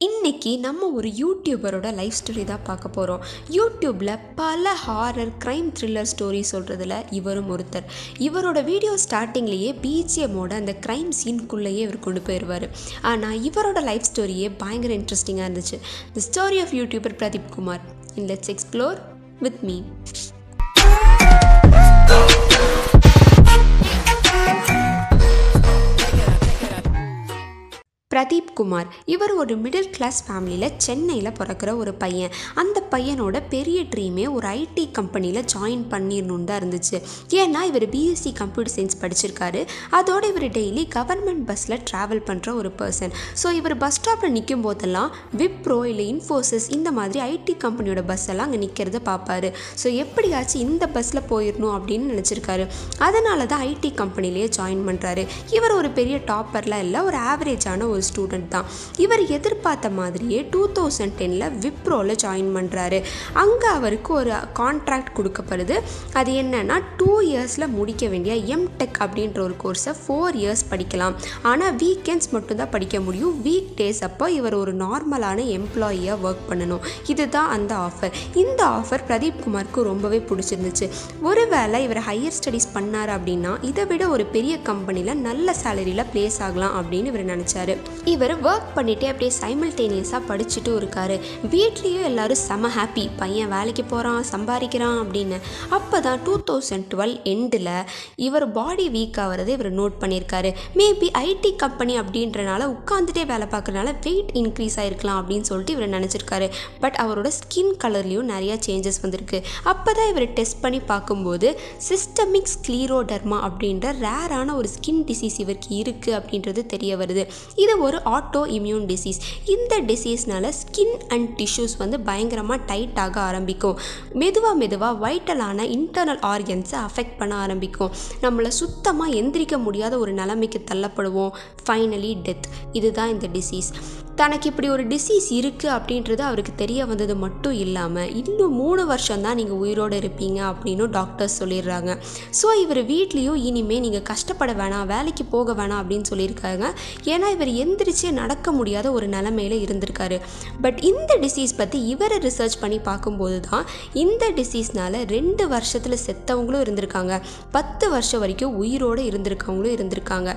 இன்னைக்கு நம்ம ஒரு யூடியூபரோட லைஃப் ஸ்டோரி தான் பார்க்க போகிறோம் யூடியூப்பில் பல ஹாரர் க்ரைம் த்ரில்லர் ஸ்டோரி சொல்கிறதுல இவரும் ஒருத்தர். இவரோட வீடியோ ஸ்டார்டிங்லேயே பிஜிஎம்மோட அந்த க்ரைம் சீனுக்குள்ளேயே இவர் கொண்டு போயிடுவார் ஆனால் இவரோட லைஃப் ஸ்டோரியே பயங்கர இன்ட்ரெஸ்டிங்காக இருந்துச்சு. The story of YouTuber Pradeep Kumar. In let's explore with me Pradeep Kumar. இவர் ஒரு மிடில் கிளாஸ் ஃபேமிலியில் சென்னையில் பிறக்கிற ஒரு பையன். அந்த பையனோட பெரிய ட்ரீமே ஒரு ஐடி கம்பெனியில் ஜாயின் பண்ணிடணுன்னு தான் இருந்துச்சு. ஏன்னா இவர் பிஎஸ்சி கம்ப்யூட்டர் சயின்ஸ் படிச்சிருக்காரு. அதோடு இவர் டெய்லி கவர்மெண்ட் பஸ்ஸில் ட்ராவல் பண்ணுற ஒரு பர்சன் ஸோ இவர் பஸ் ஸ்டாப்பில் நிற்கும் போதெல்லாம் விப்ரோ இல்லை இன்ஃபோசிஸ் இந்த மாதிரி ஐடி கம்பெனியோட பஸ் எல்லாம் அங்கே நிற்கிறத பார்ப்பாரு ஸோ எப்படியாச்சும் இந்த பஸ்ஸில் போயிடணும் அப்படின்னு நினச்சிருக்காரு. அதனால தான் ஐடி கம்பெனிலேயே ஜாயின் பண்ணுறாரு இவர் ஒரு பெரிய டாப்பர்லாம் இல்லை ஒரு ஆவரேஜான ஒரு ஸ்டூடெண்ட் தான். இவர் எதிர்பார்த்த மாதிரியே டூ தௌசண்ட் டெனில் விப்ரோவில் ஜாயின் பண்ணுறாரு அங்கே அவருக்கு ஒரு கான்ட்ராக்ட் கொடுக்கப்படுது. அது என்னன்னா டூ இயர்ஸில் முடிக்க வேண்டிய எம்டெக் அப்படின்ற ஒரு கோர்ஸை ஃபோர் இயர்ஸ் படிக்கலாம். ஆனால் வீக்கெண்ட்ஸ் மட்டும்தான் படிக்க முடியும். வீக் டேஸ் அப்போ இவர் ஒரு நார்மலான எம்ப்ளாயியாக ஒர்க் பண்ணணும். இதுதான் அந்த ஆஃபர் இந்த ஆஃபர் பிரதீப் குமாருக்கு ரொம்பவே பிடிச்சிருந்துச்சு. ஒருவேளை இவர் ஹையர் ஸ்டடீஸ் பண்ணார் அப்படின்னா இதை விட ஒரு பெரிய கம்பெனியில் நல்ல சேலரியில் ப்ளேஸ் ஆகலாம் அப்படின்னு இவர் நினச்சாரு. இவர் ஒர்க் பண்ணிகிட்டே அப்படியே சைமில்டேனியஸாக படிச்சுட்டும் இருக்காரு. வீட்லேயும் எல்லாரும் செம ஹாப்பி பையன் வேலைக்கு போகிறான் சம்பாதிக்கிறான் அப்படின்னு. அப்போ தான் டூ தௌசண்ட் டுவெல் எண்டில் இவர் பாடி வீக் ஆகிறத இவர் நோட் பண்ணியிருக்காரு மேபி ஐடி கம்பெனி அப்படின்றனால உட்காந்துட்டே வேலை பார்க்குறனால வெயிட் இன்க்ரீஸ் ஆகிருக்கலாம் அப்படின்னு சொல்லிட்டு இவர் நினச்சிருக்காரு. பட் அவரோட ஸ்கின் கலர்லேயும் நிறையா சேஞ்சஸ் வந்திருக்கு. அப்போ தான் இவர் டெஸ்ட் பண்ணி பார்க்கும்போது சிஸ்டமிக் ஸ்க்ளீரோடர்மா அப்படின்ற ரேரான ஒரு ஸ்கின் டிசீஸ் இவருக்கு இருக்குது அப்படின்றது தெரிய வருது. இது ஒரு ஆட்டோ இம்யூன் டிசீஸ் இந்த டிசீஸ்னால ஸ்கின் அண்ட் டிஷ்யூஸ் வந்து பயங்கரமாக டைட் ஆக ஆரம்பிக்கும். மெதுவாக மெதுவாக வைட்டலான இன்டர்னல் ஆர்கன்ஸை அஃபெக்ட் பண்ண ஆரம்பிக்கும். நம்மளை சுத்தமாக எந்திரிக்க முடியாத ஒரு நிலைமைக்கு தள்ளப்படுவோம். ஃபைனலி டெத் இதுதான் இந்த டிசீஸ் தனக்கு இப்படி ஒரு டிசீஸ் இருக்குது அப்படின்றது அவருக்கு தெரிய வந்தது மட்டும் இல்லாமல் இன்னும் மூணு வருஷம் தான் நீங்கள் உயிரோடு இருப்பீங்க அப்படின்னு டாக்டர்ஸ் சொல்லிடுறாங்க. ஸோ இவர் வீட்லேயும் இனிமேல் நீங்கள் கஷ்டப்பட வேணாம் வேலைக்கு போக வேணாம் அப்படின்னு சொல்லியிருக்காங்க. ஏன்னா இவர் எந்திரிச்சே நடக்க முடியாத ஒரு நிலமையில இருந்திருக்காரு. பட் இந்த டிசீஸ் பற்றி இவரை ரிசர்ச் பண்ணி பார்க்கும்போது தான் இந்த டிசீஸ்னால் ரெண்டு வருஷத்தில் செத்தவங்களும் இருந்திருக்காங்க. பத்து வருஷம் வரைக்கும் உயிரோடு இருந்திருக்கவங்களும் இருந்திருக்காங்க.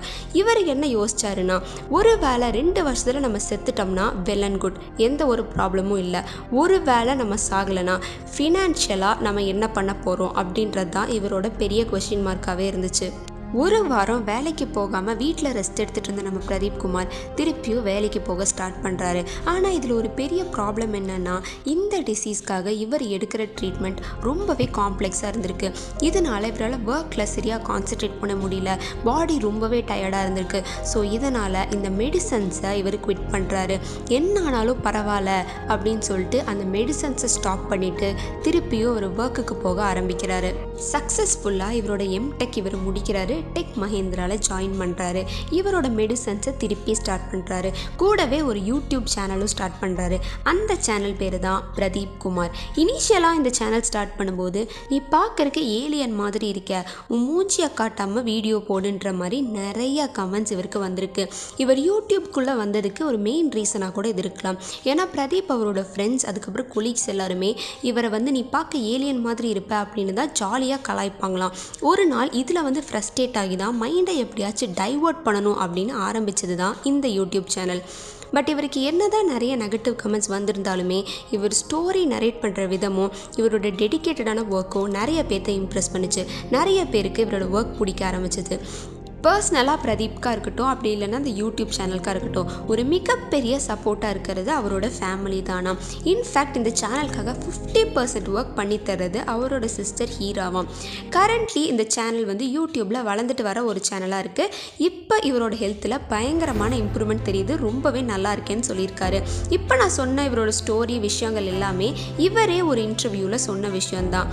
இவர் என்ன யோசிச்சாருன்னா ஒரு வேளை ரெண்டு வருஷத்தில் நம்ம செத்து எடுத்துட்டோம்னா வெல் அண்ட் குட் எந்த ஒரு ப்ராப்ளமும் இல்லை. ஒரு வேளை நம்ம சாகலைன்னா ஃபினான்ஷியலாக நம்ம என்ன பண்ண போகிறோம் அப்படின்றது தான் இவரோட பெரிய கொஷின் மார்க்காகவே இருந்துச்சு. ஒரு வாரம் வேலைக்கு போகாமல் வீட்டில் ரெஸ்ட் எடுத்துகிட்டு இருந்த நம்ம பிரதீப் குமார் திருப்பியும் வேலைக்கு போக ஸ்டார்ட் பண்ணுறாரு ஆனால் இதில் ஒரு பெரிய ப்ராப்ளம் என்னென்னா இந்த டிசீஸ்க்காக இவர் எடுக்கிற ட்ரீட்மெண்ட் ரொம்பவே காம்ப்ளெக்ஸாக இருந்திருக்கு. இதனால் இவரால் ஒர்க்கில் சரியாக கான்சென்ட்ரேட் பண்ண முடியல. பாடி ரொம்பவே டயர்டாக இருந்திருக்கு. ஸோ இதனால் இந்த மெடிசன்ஸை இவர் குவிட் பண்ணுறாரு என்ன ஆனாலும் பரவாயில்ல அப்படின்னு சொல்லிட்டு அந்த மெடிசன்ஸை ஸ்டாப் பண்ணிவிட்டு திருப்பியும் ஒரு ஒர்க்குக்கு போக ஆரம்பிக்கிறாரு. சக்ஸஸ்ஃபுல்லாக இவரோட எம்டெக் இவர் முடிக்கிறாரு. டெக் மஹேந்திராவில் ஜாயின் பண்ணுறாரு இவரோட மெடிசன்ஸை திருப்பி ஸ்டார்ட் பண்ணுறாரு கூடவே ஒரு யூடியூப் சேனலும் ஸ்டார்ட் பண்ணுறாரு அந்த சேனல் பேர் தான் பிரதீப் குமார். இனிஷியலாக இந்த சேனல் ஸ்டார்ட் பண்ணும்போது நீ பார்க்கறக்கு ஏலியன் மாதிரி இருக்க. உன் மூஞ்சியை காட்டாமல் வீடியோ போடுன்ற மாதிரி நிறைய கமெண்ட்ஸ் இவருக்கு வந்திருக்கு. இவர் யூடியூப்குள்ளே வந்ததுக்கு ஒரு மெயின் ரீசனாக கூட இது இருக்கலாம் ஏன்னா பிரதீப் அவரோட ஃப்ரெண்ட்ஸ் அதுக்கப்புறம் கொலீக்ஸ் எல்லாருமே இவரை வந்து நீ பார்க்க ஏலியன் மாதிரி இருப்ப அப்படின்னு தான் ஜாலியாக கலாய்ப்பாங்களாம். ஒரு நாள் இதில் வந்து ஃப்ரஸ்ட்ரேட் ஆகி தான் மைண்டை எப்படியாச்சும் டைவர்ட் பண்ணணும் அப்படின்னு ஆரம்பிச்சது தான் இந்த யூடியூப் சேனல் பட் இவருக்கு என்னதான் நிறைய நெகட்டிவ் கமெண்ட்ஸ் வந்திருந்தாலுமே இவர் ஸ்டோரி நரேட் பண்ணுற விதமும் இவரோட டெடிக்கேட்டடான ஒர்க்கும் நிறைய பேர்த்தை இம்ப்ரெஸ் பண்ணுச்சு. நிறைய பேருக்கு இவரோட ஒர்க் பிடிக்க ஆரம்பிச்சது. பர்சனலாக பிரதீப்காக இருக்கட்டும் அப்படி இல்லைன்னா அந்த யூடியூப் சேனலுக்காக இருக்கட்டும் ஒரு மிகப்பெரிய சப்போர்ட்டாக இருக்கிறது அவரோட ஃபேமிலி தானா? இன்ஃபேக்ட் இந்த சேனலுக்காக ஃபிஃப்டி பர்சன்ட் ஒர்க் பண்ணி தர்றது அவரோட சிஸ்டர் ஹீராவாம். கரண்ட்லி இந்த சேனல் வந்து யூடியூப்பில் வளர்ந்துட்டு வர ஒரு சேனலாக இருக்குது இப்போ இவரோட ஹெல்த்தில் பயங்கரமான இம்ப்ரூவ்மெண்ட் தெரியுது. ரொம்பவே நல்லா இருக்கேன்னு சொல்லியிருக்காரு. இப்போ நான் சொன்ன இவரோட ஸ்டோரி விஷயங்கள் எல்லாமே இவரே ஒரு இன்டர்வியூவில் சொன்ன விஷயம்தான்.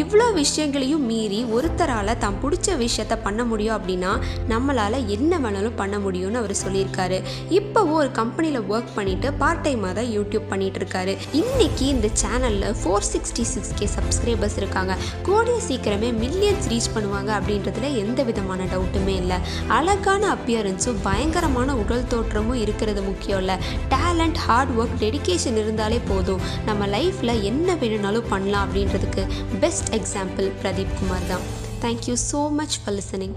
இவ்வளோ விஷயங்களையும் மீறி ஒருத்தரால் தான் பிடிச்ச விஷயத்த பண்ண முடியும் அப்படின்னா நம்மளால் என்ன வேணாலும் பண்ண முடியும்னு அவர் சொல்லியிருக்காரு. இப்போவும் ஒரு கம்பெனியில் ஒர்க் பண்ணிட்டு பார்ட் டைமாக தான் யூடியூப் பண்ணிட்டு இருக்காரு இன்னைக்கு இந்த சேனலில் four sixty six K subscribers இருக்காங்க. கூடிய சீக்கிரமே மில்லியன்ஸ் ரீச் பண்ணுவாங்க அப்படின்றதுல எந்த விதமான டவுட்டுமே இல்லை. அழகான அப்பியரன்ஸும் பயங்கரமான உடல் தோற்றமும் இருக்கிறது முக்கியம் இல்லை. டேலண்ட் ஹார்ட் ஒர்க் டெடிகேஷன் இருந்தாலே போதும். நம்ம லைஃப்பில் என்ன வேணும்னாலும் பண்ணலாம் அப்படின்றதுக்கு பெஸ்ட் எக்ஸாம்பிள் பிரதீப் குமார் தான். Thank you so much for listening